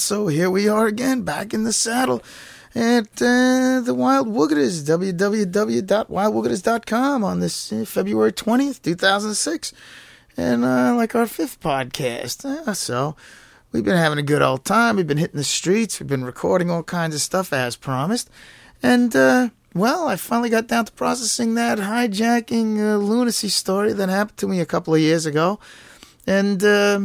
And so here we are again, back in the saddle at uh, the Wild Woogaters, www.wildwoogaters.com on this uh, February 20th, 2006. And uh, like our fifth podcast. Uh, so we've been having a good old time. We've been hitting the streets. We've been recording all kinds of stuff as promised. And, uh, well, I finally got down to processing that hijacking uh, lunacy story that happened to me a couple of years ago. And, uh,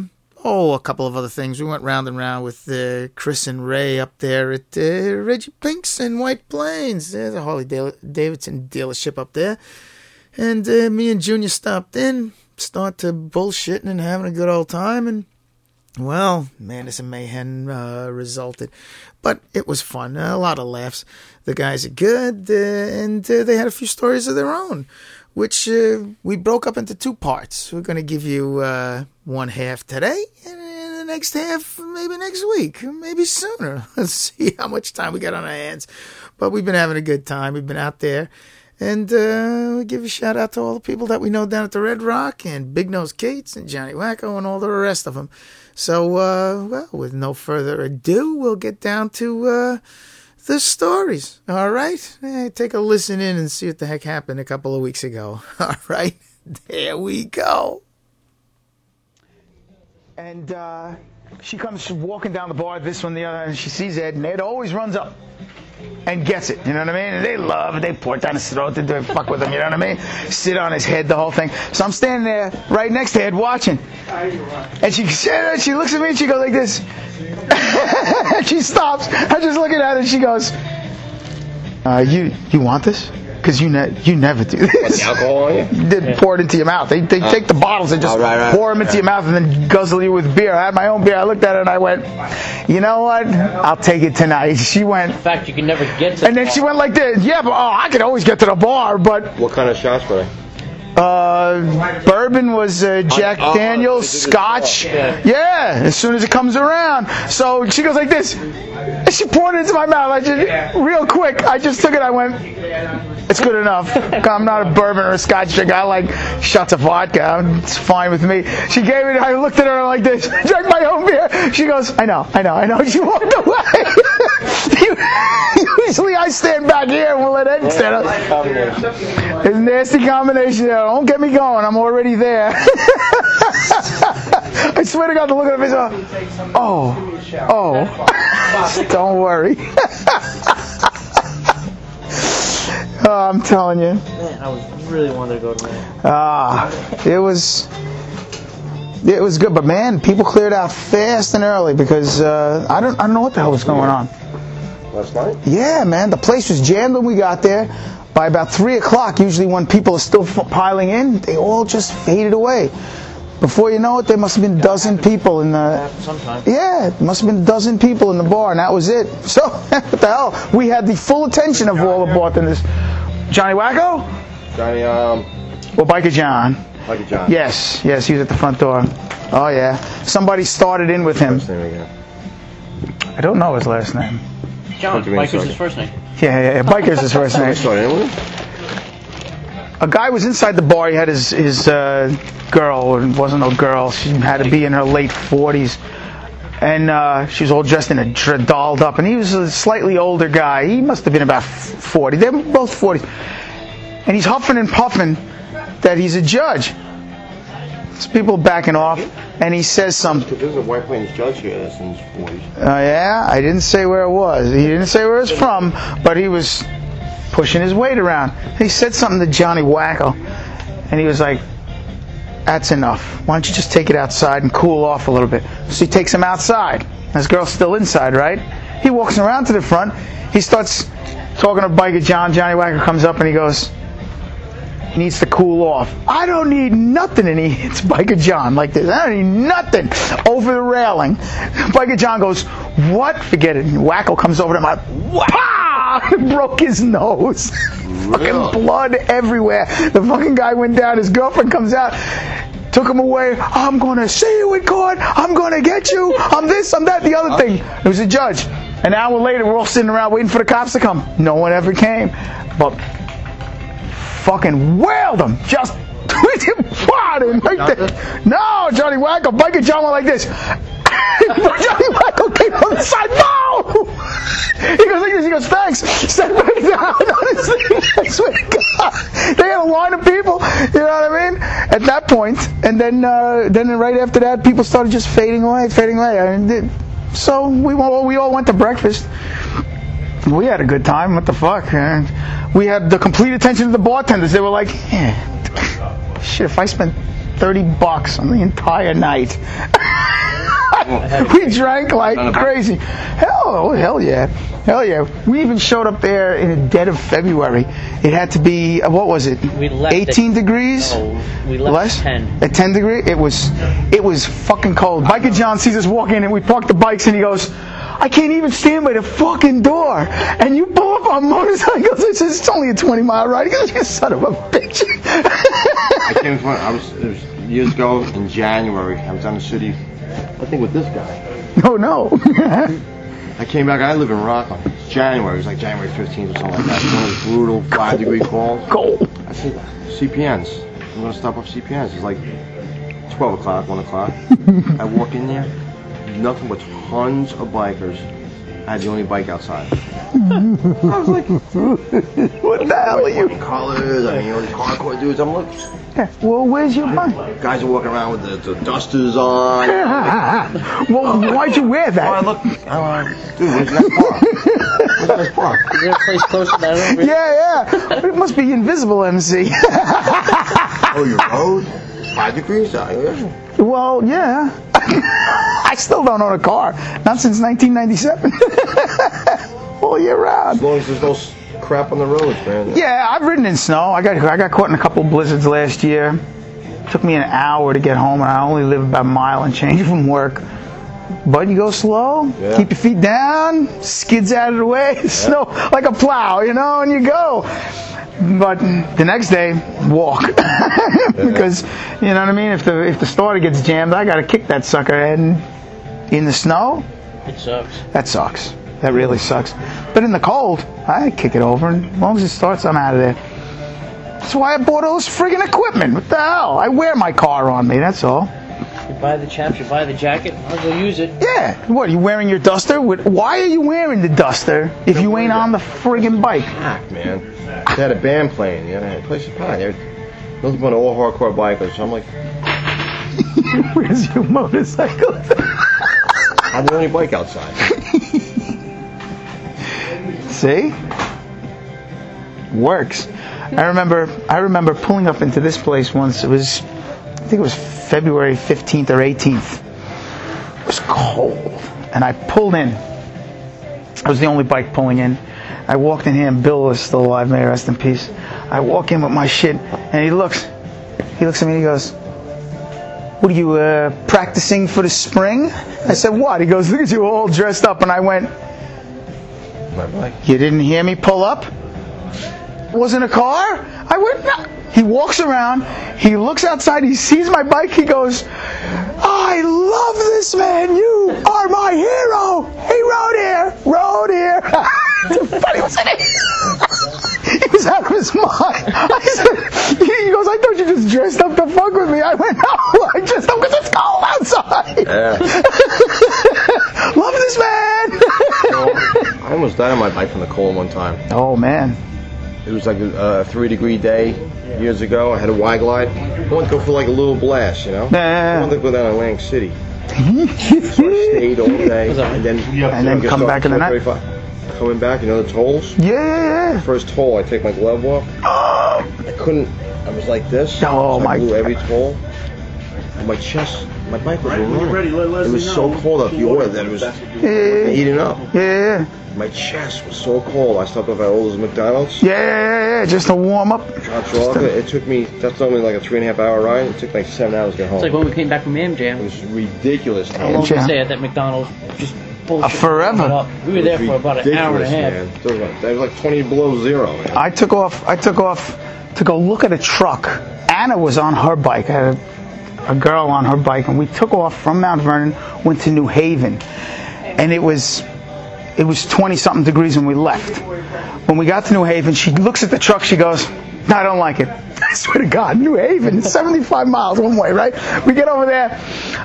oh, a couple of other things. We went round and round with uh, Chris and Ray up there at uh, Reggie Pink's in White Plains. There's a Harley Davidson dealership up there. And uh, me and Junior stopped in, start to bullshitting and having a good old time. And, well, Madness and Mayhem uh, resulted. But it was fun. a lot of laughs. The guys are good, uh, and uh, they had a few stories of their own which uh, we broke up into two parts. We're going to give you uh, one half today, and the next half maybe next week, maybe sooner. Let's see how much time we got on our hands. But we've been having a good time. We've been out there. And uh, we give a shout out to all the people that we know down at the Red Rock and Big Nose Kate's and Johnny Wacko and all the rest of them. So, uh, well, with no further ado, we'll get down to uh, the stories. All right? Hey, take a listen in and see what the heck happened a couple of weeks ago. All right? There we go. And uh, she comes walking down the bar, this one, the other, and she sees Ed, and Ed always runs up and gets it. You know what I mean? And they love it. They pour it down his throat. They do fuck with him. You know what I mean? Sit on his head, the whole thing. So I'm standing there right next to Ed watching. And she, she looks at me and she goes like this. she stops. I just looking at her and she goes, uh, you, you want this? Because you, ne- you never do this. What, the alcohol on you? They yeah. pour it into your mouth. They, they uh, take the bottles and just oh, right, right, pour them into right. your mouth and then guzzle you with beer. I had my own beer. I looked at it and I went, you know what? I'll take it tonight. She went. In fact, you can never get to. And then bar. she went like this. Yeah, but oh, I could always get to the bar, but. What kind of shots were they? Uh, bourbon was uh, Jack uh, Daniels, Scotch. Yeah, as soon as it comes around. So she goes like this. And she poured it into my mouth. I just, real quick, I just took it. I went, it's good enough. I'm not a bourbon or a Scotch drink. I like shots of vodka. It's fine with me. She gave it. I looked at her like this. Drank my own beer. She goes, I know, I know, I know. She walked away. Usually I stand back here and we'll let Ed stand up. It's a nasty combination. Don't get me going. I'm already there. I swear to God, the look at his face. Oh, oh, don't worry. oh, I'm telling you. Man, I was really wanted to go to man. Ah, it was. It was good, but man, people cleared out fast and early because uh, I don't I don't know what the hell was going on. Last night? Yeah, man, the place was jammed when we got there. By about three o'clock, usually when people are still piling in, they all just faded away. Before you know it, there must have been a dozen people in the. Sometimes. Yeah, there must have been a dozen people in the bar, and that was it. So, what the hell? We had the full attention of all the bartenders. Johnny Wacko? Johnny, um. Well, Biker John. Biker John. Yes, yes, he was at the front door. Oh, yeah. Somebody started in with him. I don't know his last name. John. Biker's his first name. Yeah, yeah, yeah. Biker's his first name. A guy was inside the bar. He had his his uh, girl. It wasn't no girl. She had to be in her late forties, and uh, she was all dressed in a dolled up. And he was a slightly older guy. He must have been about forty. They're both forties, and he's huffing and puffing that he's a judge. So people backing off, and he says something. There's a White Plains judge here since 40s. Oh, yeah? I didn't say where it was. He didn't say where it's from, but he was pushing his weight around. He said something to Johnny Wacko, and he was like, that's enough. Why don't you just take it outside and cool off a little bit? So he takes him outside. This girl's still inside, right? He walks around to the front. He starts talking to Biker John. Johnny Wacko comes up and he goes, needs to cool off. I don't need nothing. And he hits Biker John like this. I don't need nothing. Over the railing. Biker John goes, what? Forget it. And Wacko comes over to him like, Wah! broke his nose. fucking blood everywhere. The fucking guy went down. His girlfriend comes out took him away. I'm going to see you in court. I'm going to get you. I'm this, I'm that, the other uh-huh. thing. It was a judge. An hour later, we're all sitting around waiting for the cops to come. No one ever came. But fucking wailed him. Just him like this. No, Johnny Wacko, Biker John went like this. Johnny Wacko came on the side. No! He goes, he goes, thanks. Set back down on his thing. I swear to God. They had a line of people, you know what I mean? At that point, and then, uh, then right after that, people started just fading away, fading away. And so we all, we all went to breakfast. We had a good time. What the fuck? And we had the complete attention of the bartenders. They were like, yeah, shit, if I spent 30 bucks on the entire night. we drank like crazy. Hell, hell yeah, hell yeah. We even showed up there in the dead of February. It had to be uh, what was it? We left 18 at- degrees. No, we left Less? at 10. At 10 degree, it was it was fucking cold. Biker John sees us walking, and we park the bikes and he goes, I can't even stand by the fucking door. And you pull up on motorcycles. Says it's only a 20 mile ride. He goes, you son of a bitch. I came from, I was, it was years ago in January. I was down the city, I think with this guy. Oh, no, no. I came back, I live in Rockland. It's January, it was like January 15th or something like that. One of those brutal five degree cold. cold. I said, CPNs. I'm gonna stop off CPNs. It's like 12 o'clock, 1 o'clock. I walk in there, nothing but tons of bikers. I had the only bike outside. I was like, What the hell are you? colors, I mean, all these hardcore dudes. I'm like, Yeah, Well, where's your bike? guys are walking around with the, the dusters on. well, why'd you wear Oh, I look, I'm like, dude, where's that next park? Where's the next park? Is there a place close to that over? Yeah, yeah. It must be invisible MC. Oh, your road? Five degrees? Uh, yeah. well, yeah. I still don't own a car. Not since 1997. All year round. As long as there's no crap on the roads, man. Yeah, I've ridden in snow. I got I got caught in a couple blizzards last year. took me an hour to get home, and I only live about a mile and change from work. But you go slow, Yeah. keep your feet down, skids out of the way, snow like a plow, you know, and you go. But the next day, walk because you know what I mean. If the if the starter gets jammed, I got to kick that sucker, and in the snow, It sucks. that sucks. That really sucks. But in the cold, I kick it over, and as long as it starts, I'm out of there. That's why I bought all this friggin' equipment. What the hell? I wear my car on me. That's all. You buy the chaps, you buy the jacket, I'll go use it. Yeah. What? You wearing your duster? Why are you wearing the duster if you ain't on the friggin' bike? Packed, man. They had a band playing. You know, the place is packed. They're nothing but all hardcore bikers. So I'm like, Where's your motorcycle? I'm the only bike outside. See? Works. I remember I remember pulling up into this place once. It was I think it was February 15th or 18th. It was cold. And I pulled in. I was the only bike pulling in. I walked in here and Bill was still alive, may rest in peace. I walk in with my shit and he looks he looks at me and he goes, What are you uh, practicing for the spring? I said, What? He goes, Look at you all dressed up and I went, My bike. you didn't hear me pull up? Wasn't a car? I went, no. He walks around, he looks outside, he sees my bike, he goes, I love this man, you are my hero. He rode here, rode here. Wasn't he? he was out of his mind. I said, he goes, I thought you just dressed up to fuck with me. I went, no, I dressed up because it's cold outside. Yeah. love this man. I almost died on my bike from the cold one time. oh man. It was like a, a three degree day years ago. I had a Wide Glide. I wanted to go for like a little blast, you know? Yeah. I wanted to go down to Atlantic City. So I stayed all day. And then, And then come back in the night. Coming back, you know the tolls? Yeah, yeah, yeah. First toll, I take my glove off. Oh! I couldn't, I was like this. Oh, so my I blew God. every toll. And my chest, my bike was When you're running. ready, let It Leslie was know. so cold up the oil that it was Yeah, heating up. yeah, yeah. My chest was so cold. I stopped off at Old's McDonald's. Yeah, yeah, yeah, yeah, just to warm up. Hot chocolate. It took me. That's only like a three and a half hour ride. It took like seven hours to get home. It's like when we came back from Am it was ridiculous. How long did Jam. we stay at that McDonald's? Just bullshit. Uh, forever. We were there for about an hour and a half. Man. It was like, that was like 20 below zero. Man. I took off. I took off to go look at a truck. Anna was on her bike. I had a, a girl on her bike, and we took off from Mount Vernon, went to New Haven, and it was it was 20 something degrees when we left. When we got to New Haven, she looks at the truck. She goes, No, I don't like it. I swear to God, New Haven, it's 75 miles one way, right? We get over there.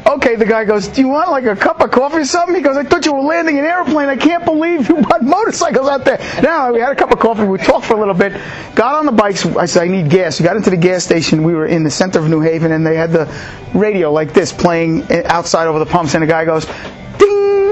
Okay, the guy goes, Do you want like a cup of coffee or something? He goes, I thought you were landing an airplane. I can't believe you bought motorcycles out there. Now, we had a cup of coffee. We talked for a little bit. Got on the bikes. I said, I need gas. We got into the gas station. We were in the center of New Haven, and they had the radio like this playing outside over the pumps. And the guy goes!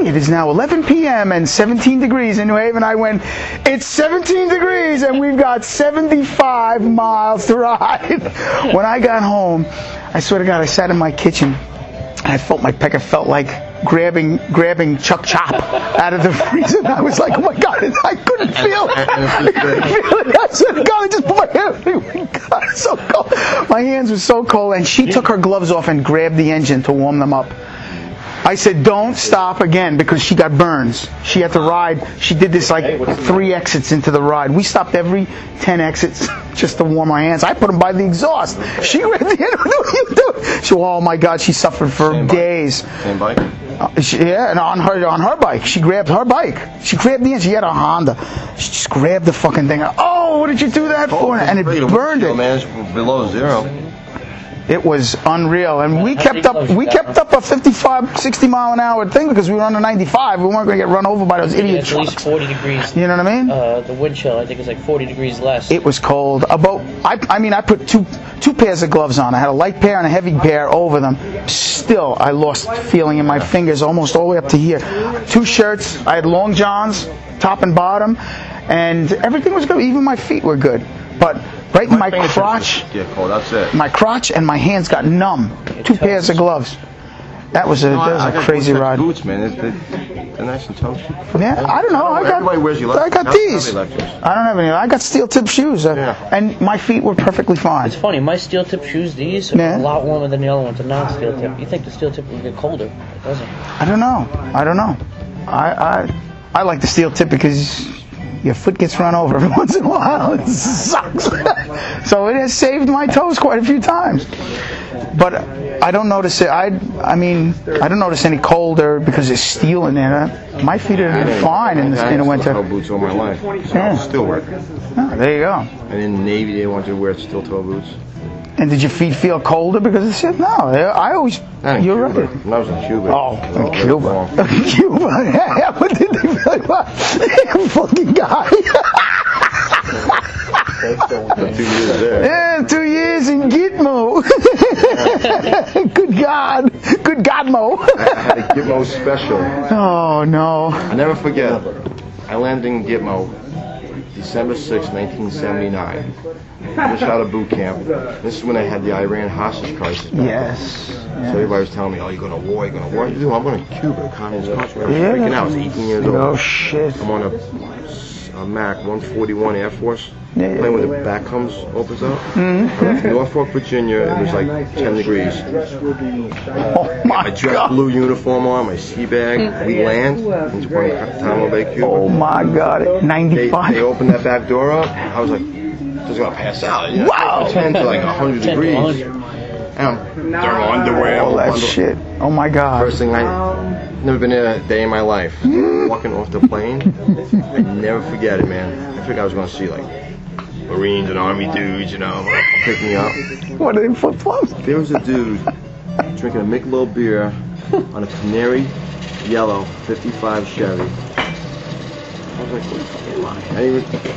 It is now 11 p.m. and 17 degrees in New Haven. I went, It's 17 degrees and we've got 75 miles to ride. when I got home, I swear to God, I sat in my kitchen and I felt my pecker felt like grabbing grabbing Chuck Chop out of the freezer. I was like, oh my God, I couldn't feel it. I couldn't feel it. I said, God, I just put my hand. Oh my God, so cold. My hands were so cold. And she took her gloves off and grabbed the engine to warm them up. I said, don't stop again because she got burns. She had to ride. She did this like three exits into the ride. We stopped every 10 exits just to warm our hands. I put them by the exhaust. She grabbed the end. What are you doing? She, oh my God, she suffered for Same bike. days. Same bike. Uh, she, yeah, and on her on her bike, she grabbed her bike. She grabbed the end. She had a Honda. She just grabbed the fucking thing. Oh, what did you do that for? And it burned it. Man, it's below zero. It was unreal, and we kept up. We kept up a 55, 60 mile an hour thing because we were under 95. We weren't going to get run over by those idiot at least trucks. 40 degrees. You know what I mean? Uh, the wind chill, I think, is like 40 degrees less. It was cold. About I, I mean, I put two two pairs of gloves on. I had a light pair and a heavy pair over them. Still, I lost feeling in my fingers almost all the way up to here. Two shirts. I had long johns, top and bottom, and everything was good. Even my feet were good, but right in my crotch. just Get cold. That's it. my crotch and my hands got numb. Two pairs of gloves. That was a No, that was I a crazy Gore-Tex ride. Boots, man. They're, they're, they're nice and toasty. Yeah, I don't know. I got Everybody wears electric. I got How- how these. I don't have any. I got steel tip shoes, uh, Yeah. and my feet were perfectly fine. It's funny, my steel tip shoes, these, are Yeah. a lot warmer than the other ones, the non steel tip. You think the steel tip would get colder. It doesn't. I don't know. I don't know. I I I like the steel tip because your foot gets run over every once in a while. It sucks. so it has saved my toes quite a few times. But I don't notice it. I I mean I don't notice any colder because there's steel in there. My feet are fine in the, in the winter. boots all my life. Yeah. Still work. Oh, there you go. And in the Navy, they want you to wear steel toe boots. And did your feet feel colder because of shit? No, I always. And You're Cuba. right. I was in Cuba. Oh, in Cuba. Cuba. Yeah, what did they feel like? Fucking guy. Two years there. yeah, two years in Gitmo. Good God. Good Godmo. I had a Gitmo special. oh, no. I never forget. I landed in Gitmo December 6, 1979. Just out of boot camp. This is when I had the Iran hostage crisis. Yes. So everybody was telling me, oh, you're going to war, you're going to war. You doing? I'm going to Cuba, communist country. I was Yeah. freaking out. I was 18 years old. Oh, shit. I'm on a, a Mac 141 Air Force. Yeah. Plane where the back comes, opens up. Mm-hmm. Norfolk, Virginia. It was like 10 degrees. Oh, my I dressed God. blue uniform on, my sea bag. We land in Guantanamo Bay, Cuba. Oh, my God. 95. they opened that back door up. I was like, just gonna pass out. You know? Wow. 10 to like 100 degrees. And I'm thermal underwear. All that bundle- shit. Oh, my God. First thing I never been there a day in my life. Walking off the plane, I never forget it, man. I think I was gonna see like Marines and Army dudes, you know, pick me up. What are they flip flops? There was a dude drinking a Michelob beer on a canary yellow 55 Chevy. I was like, what the fuck am I? I didn't even.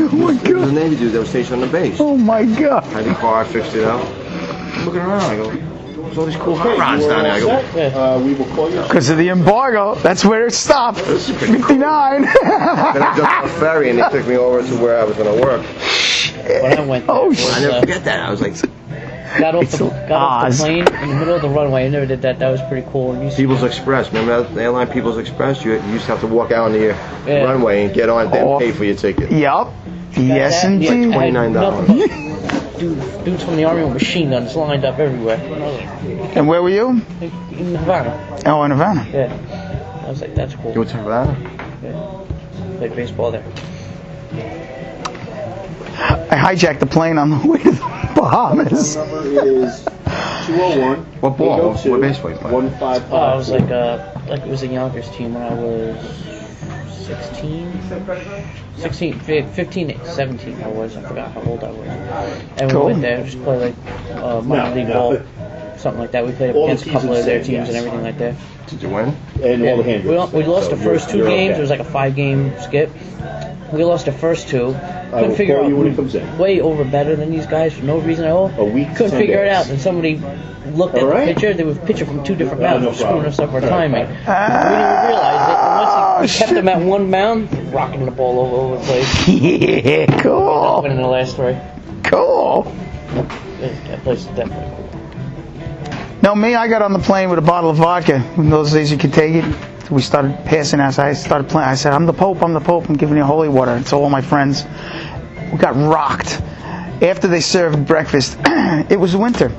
Oh, my god. There was a Navy dude that was stationed on the base. Oh, my God. Had the car, fixed it up. I'm looking around, I go, there's all these cool hot rods down there. I go, Yeah. Because of the embargo, that's where it stopped. 59. Then I jumped on a ferry and they took me over to where I was gonna work. When I went there, Oh, it was, I never uh, forget that. I was like, got off, the, got off the plane in the middle of the runway. I never did that. That was pretty cool. And People's Express. Remember that the airline People's Express? You, you used to have to walk out on the Yeah. runway and get on, then Oh. pay for your ticket. Yep. Yes, that, indeed. I had $29. Dude, dudes from the army with machine guns lined up everywhere. And where were you? In Havana. Oh, in Havana. Yeah. I was like, that's cool. You went to Havana? Yeah. Played baseball there. I hijacked the plane on the way to the Bahamas. number is 201. What ball? What baseball you play? 155. Oh, I was like, uh, like it was a Yonkers team when I was 16, 16, fi- 15, 17 I was. I forgot how old I was. And Cool. we went there just play like uh, minor No, league no. ball, something like that. We played All the against a couple of their are teams same, and yes. everything like that. Did you win? And all the hand we, lo- we lost so the first 2 games. okay. It was like a five game skip. We lost the first two. will Couldn't figure call out you when we he comes in. way over better than these guys for no reason at all. A week, Couldn't 10 figure it days. out. And somebody looked at All right. the pitcher. There was a pitcher from two different mounds. no was screwing problem. us up our Right, timing. right. we didn't realize it. And once he, we kept shit. them at one mound, rocking the ball all over the place. Yeah, cool. Winning the last three. Cool. That place is definitely cool. No, me, I got on the plane with a bottle of vodka. In those days, you could take it. We started passing out. So I started playing. I said, I'm the Pope, I'm the Pope. I'm giving you holy water. And so all my friends, we got rocked. After they served breakfast, it was winter.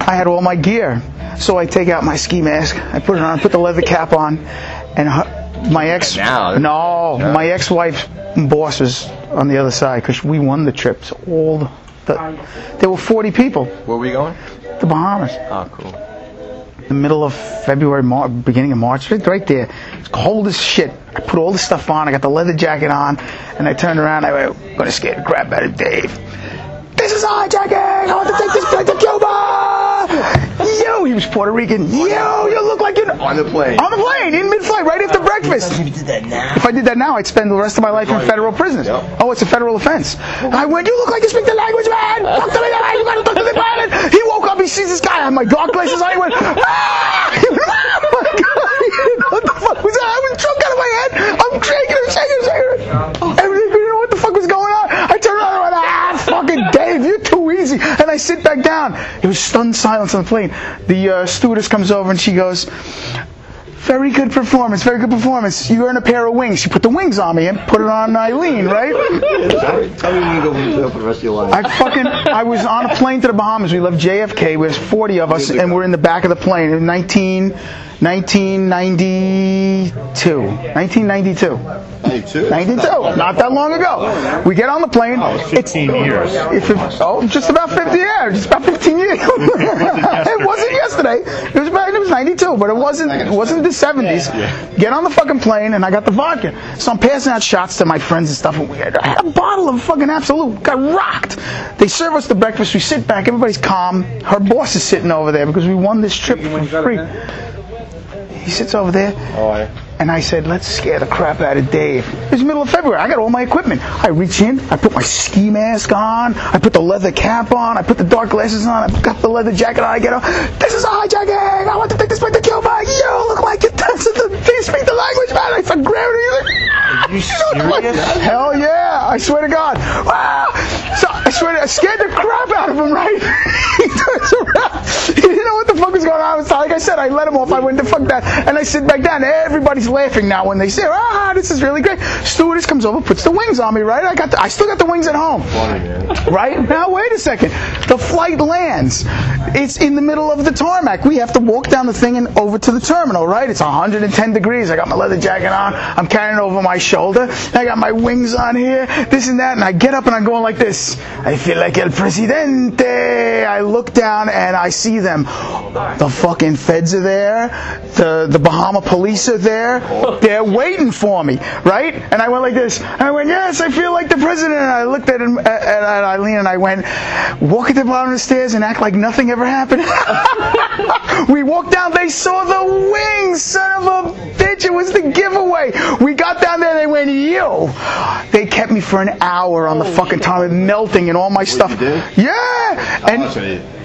I had all my gear. So I take out my ski mask. I put it on, I put the leather cap on. And her, my ex, Now. no, my ex-wife's boss was on the other side because we won the trip. So all the, the, there were 40 people. Where were we going? The Bahamas Oh, cool. The middle of February, Mar- beginning of March, right, there. It's cold as shit. I put all the stuff on. I got the leather jacket on, and I turned around. I went, gonna scare the crap out of Dave." This is hijacking. I want to take this plane to Cuba. Yo, he was Puerto Rican. Yo, you look like you're On the plane. on the plane in mid-flight, right after breakfast. You did that now. If I did that now, I'd spend the rest of my life in federal prison. Yep. Oh, it's a federal offense. I went, you look like you speak the language, man. Talk to me, man. You gotta talk to the pilot. He woke up, he sees this guy. I have my dark glasses on. He went, ah! Oh my God. What the fuck was that? I was drunk out of my head. I'm shaking, I'm shaking, I'm shaking. Everything, you know what the fuck was going on? I turned around and went, ah, fucking Dave, you're too easy. And I sit back down. It was stunned silence on the plane. The uh, stewardess comes over and she goes, very good performance, very good performance. You earn a pair of wings. She put the wings on me and put it on Eileen, right? I fucking, I was on a plane to the Bahamas. We left JFK. We There's 40 of us, and we're in the back of the plane. In 19, 1992. 1992. 92. 92. Not that long ago. We get on the plane. Oh, 15 years. It's a, oh, just about 50 years. Just about 15 years. it wasn't yesterday. It was about, it was 92, but it wasn't. It wasn't the 70s. Get on the fucking plane, and I got the vodka. So I'm passing out shots to my friends and stuff. And we had, I had a bottle of fucking Absolut. Got rocked. They serve us the breakfast. We sit back. Everybody's calm. Her boss is sitting over there because we won this trip for free. He sits over there. Oh, I. And I said, let's scare the crap out of Dave. It was the middle of February. I got all my equipment. I reach in, I put my ski mask on, I put the leather cap on, I put the dark glasses on, I've got the leather jacket on, I get on. This is a hijacking! I want to take this plane to Cuba! You look like you, do you speak the language, man! I said, gravity! Are you serious? Hell yeah! I swear to God. Wow! So I swear to I scared the crap out of him, right? he turns around. He didn't know what the fuck was going on. So like I said, I let him off. I went to fuck that. And I sit back down. Everybody's laughing now when they say, ah, this is really great. Stewardess comes over, puts the wings on me, right? I got the, I still got the wings at home. Right? Now, wait a second. The flight lands. It's in the middle of the tarmac. We have to walk down the thing and over to the terminal, right? It's 110 degrees. I got my leather jacket on. I'm carrying it over my shoulder. I got my wings on here, this and that. And I get up and I'm going like this. I feel like El Presidente. I look down and I see them. The fucking feds are there. The, the Bahama police are there. They're waiting for me, right? And I went like this. I went, yes, I feel like the president. And I looked at, him, uh, at, at Eileen and I went, walk at the bottom of the stairs and act like nothing ever happened. we walked down. They saw the wings, son of a bitch. It was the giveaway. We got down there. They went, yo. They kept me for an hour on the fucking time, melting and all my stuff. Yeah. And Oh,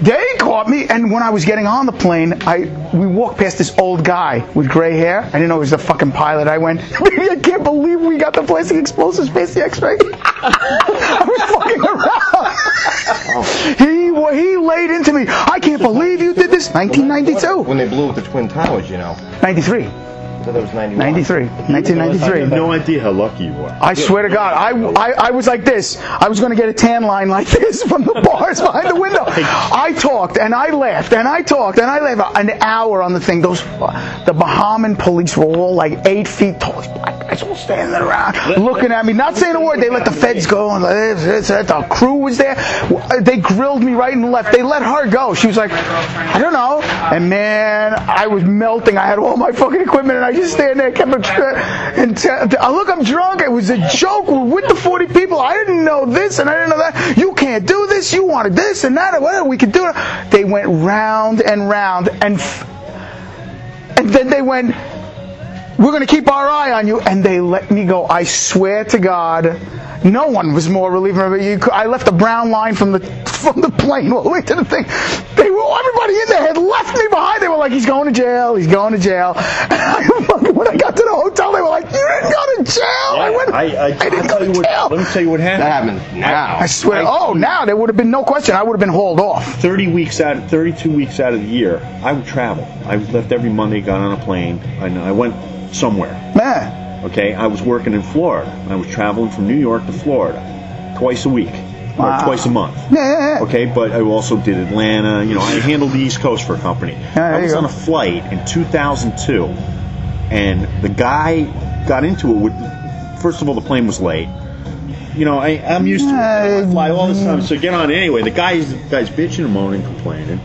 they caught me. And when I was getting on the plane, I we walked past this old guy with gray hair. I didn't know he was the fucking pilot. I went, I can't believe we got the plastic explosives past the X-ray. I was fucking around. He wa- he laid into me. I can't believe you did this. 1992, When they blew up the Twin Towers, you know. 93, I thought that was 91. 93, I have 1993. no idea how lucky you were. I swear to God, I, I, I was like this. I was going to get a tan line like this from the bars behind the window. I talked and I laughed and I talked and I laughed an hour on the thing. Those the Bahamian police were all like eight feet tall, black guys. all standing around, looking at me, not saying a word. They let the feds go, and the crew was there. They grilled me right and left. They let her go. She was like, I don't know. And man, I was melting. I had all my fucking equipment, and I just stand there, kept it. Uh, and t- I uh, look, I'm drunk. It was a joke. We're with the 40 people. I didn't know this, and I didn't know that. You can't do this. You wanted this and that. Well, we could do it. They went round and round, and f- and then they went we're going to keep our eye on you. And they let me go. I swear to God, no one was more relieved. I left a brown line from the from the plane all the way to the thing. They were everybody in there had left me behind. They were like, "He's going to jail. He's going to jail." when I got to the hotel, they were like, "You didn't go to jail." I went. I, I, I didn't tell go you to what, jail. let me tell you what happened. That happened now. I swear. Oh, now there would have been no question. I would have been hauled off. 30 weeks out, 32 weeks out of the year, I would travel. I left every Monday, got on a plane, and I went somewhere. Okay, I was working in Florida. I was traveling from New York to Florida twice a week, Wow. or twice a month. Yeah, yeah, yeah. Okay, but I also did Atlanta. You know, I handled the East Coast for a company. there I was on a flight in 2002, and the guy got into it with. First of all, the plane was late. You know, I, I'm used to it. I fly all this time, so get on anyway. The guy's the guy's bitching and moaning, complaining.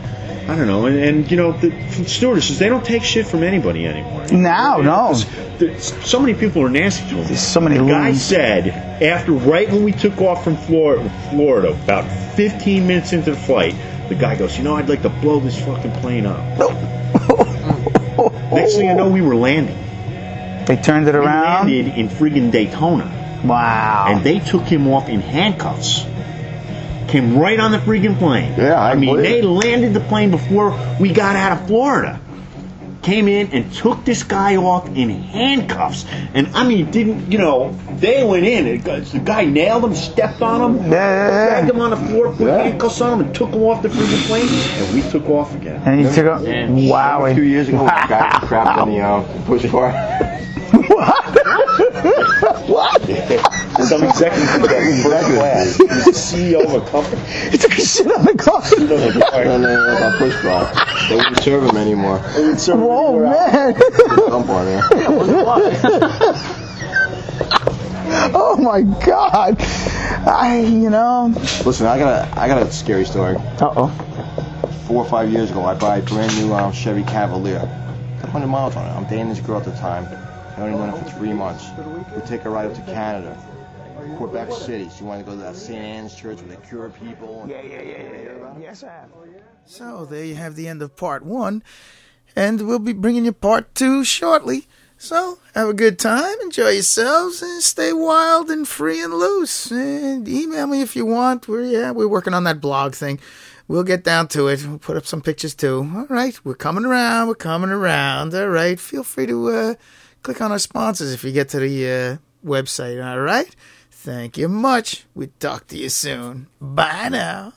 I don't know, and, and you know, the stewardesses they don't take shit from anybody anymore. Now, no. There's- So many people are nasty to. There's so many The guy loons. said after right when we took off from Florida, Florida, about 15 minutes into the flight, the guy goes, "You know, I'd like to blow this fucking plane up." Next thing I know, we were landing. They turned it around. We landed in friggin' Daytona, Wow. and they took him off in handcuffs. Came right on the friggin' plane. Yeah, I mean, they it. landed the plane before we got out of Florida. Came in and took this guy off in handcuffs, and I mean, didn't you know? They went in. It the guy nailed him, stepped on him, yeah, dragged him on the floor, put Yeah. handcuffs on him, and took him off the friggin' plane, and we took off again. and you took off. wow. Two years ago, a guy crapped on the uh, push car. what? Some executive from the first class, he's the CEO of a company. He took a shit on the car. on the uh, push car. They wouldn't serve him anymore. Oh man. Dump on there. Oh my god. I, you know. Listen, I got a, I got a scary story. Uh oh. Four or five years ago, I buy a brand new um, Chevy Cavalier. Got 100 miles on it. I'm dating this girl at the time. I only known her for three months. We take her right up to Canada, Quebec City. You want to go to that St. Anne's Church where they cure people. Yeah, yeah, yeah, yeah, yeah. Yes, I have. So there you have the end of part one, and we'll be bringing you part two shortly. So have a good time, enjoy yourselves, and stay wild and free and loose. And email me if you want. We're yeah, we're working on that blog thing. We'll get down to it. We'll put up some pictures too. All right, we're coming around. We're coming around. All right, feel free to uh, click on our sponsors if you get to the uh, website. All right. Thank you much. We talk to you soon. Bye now.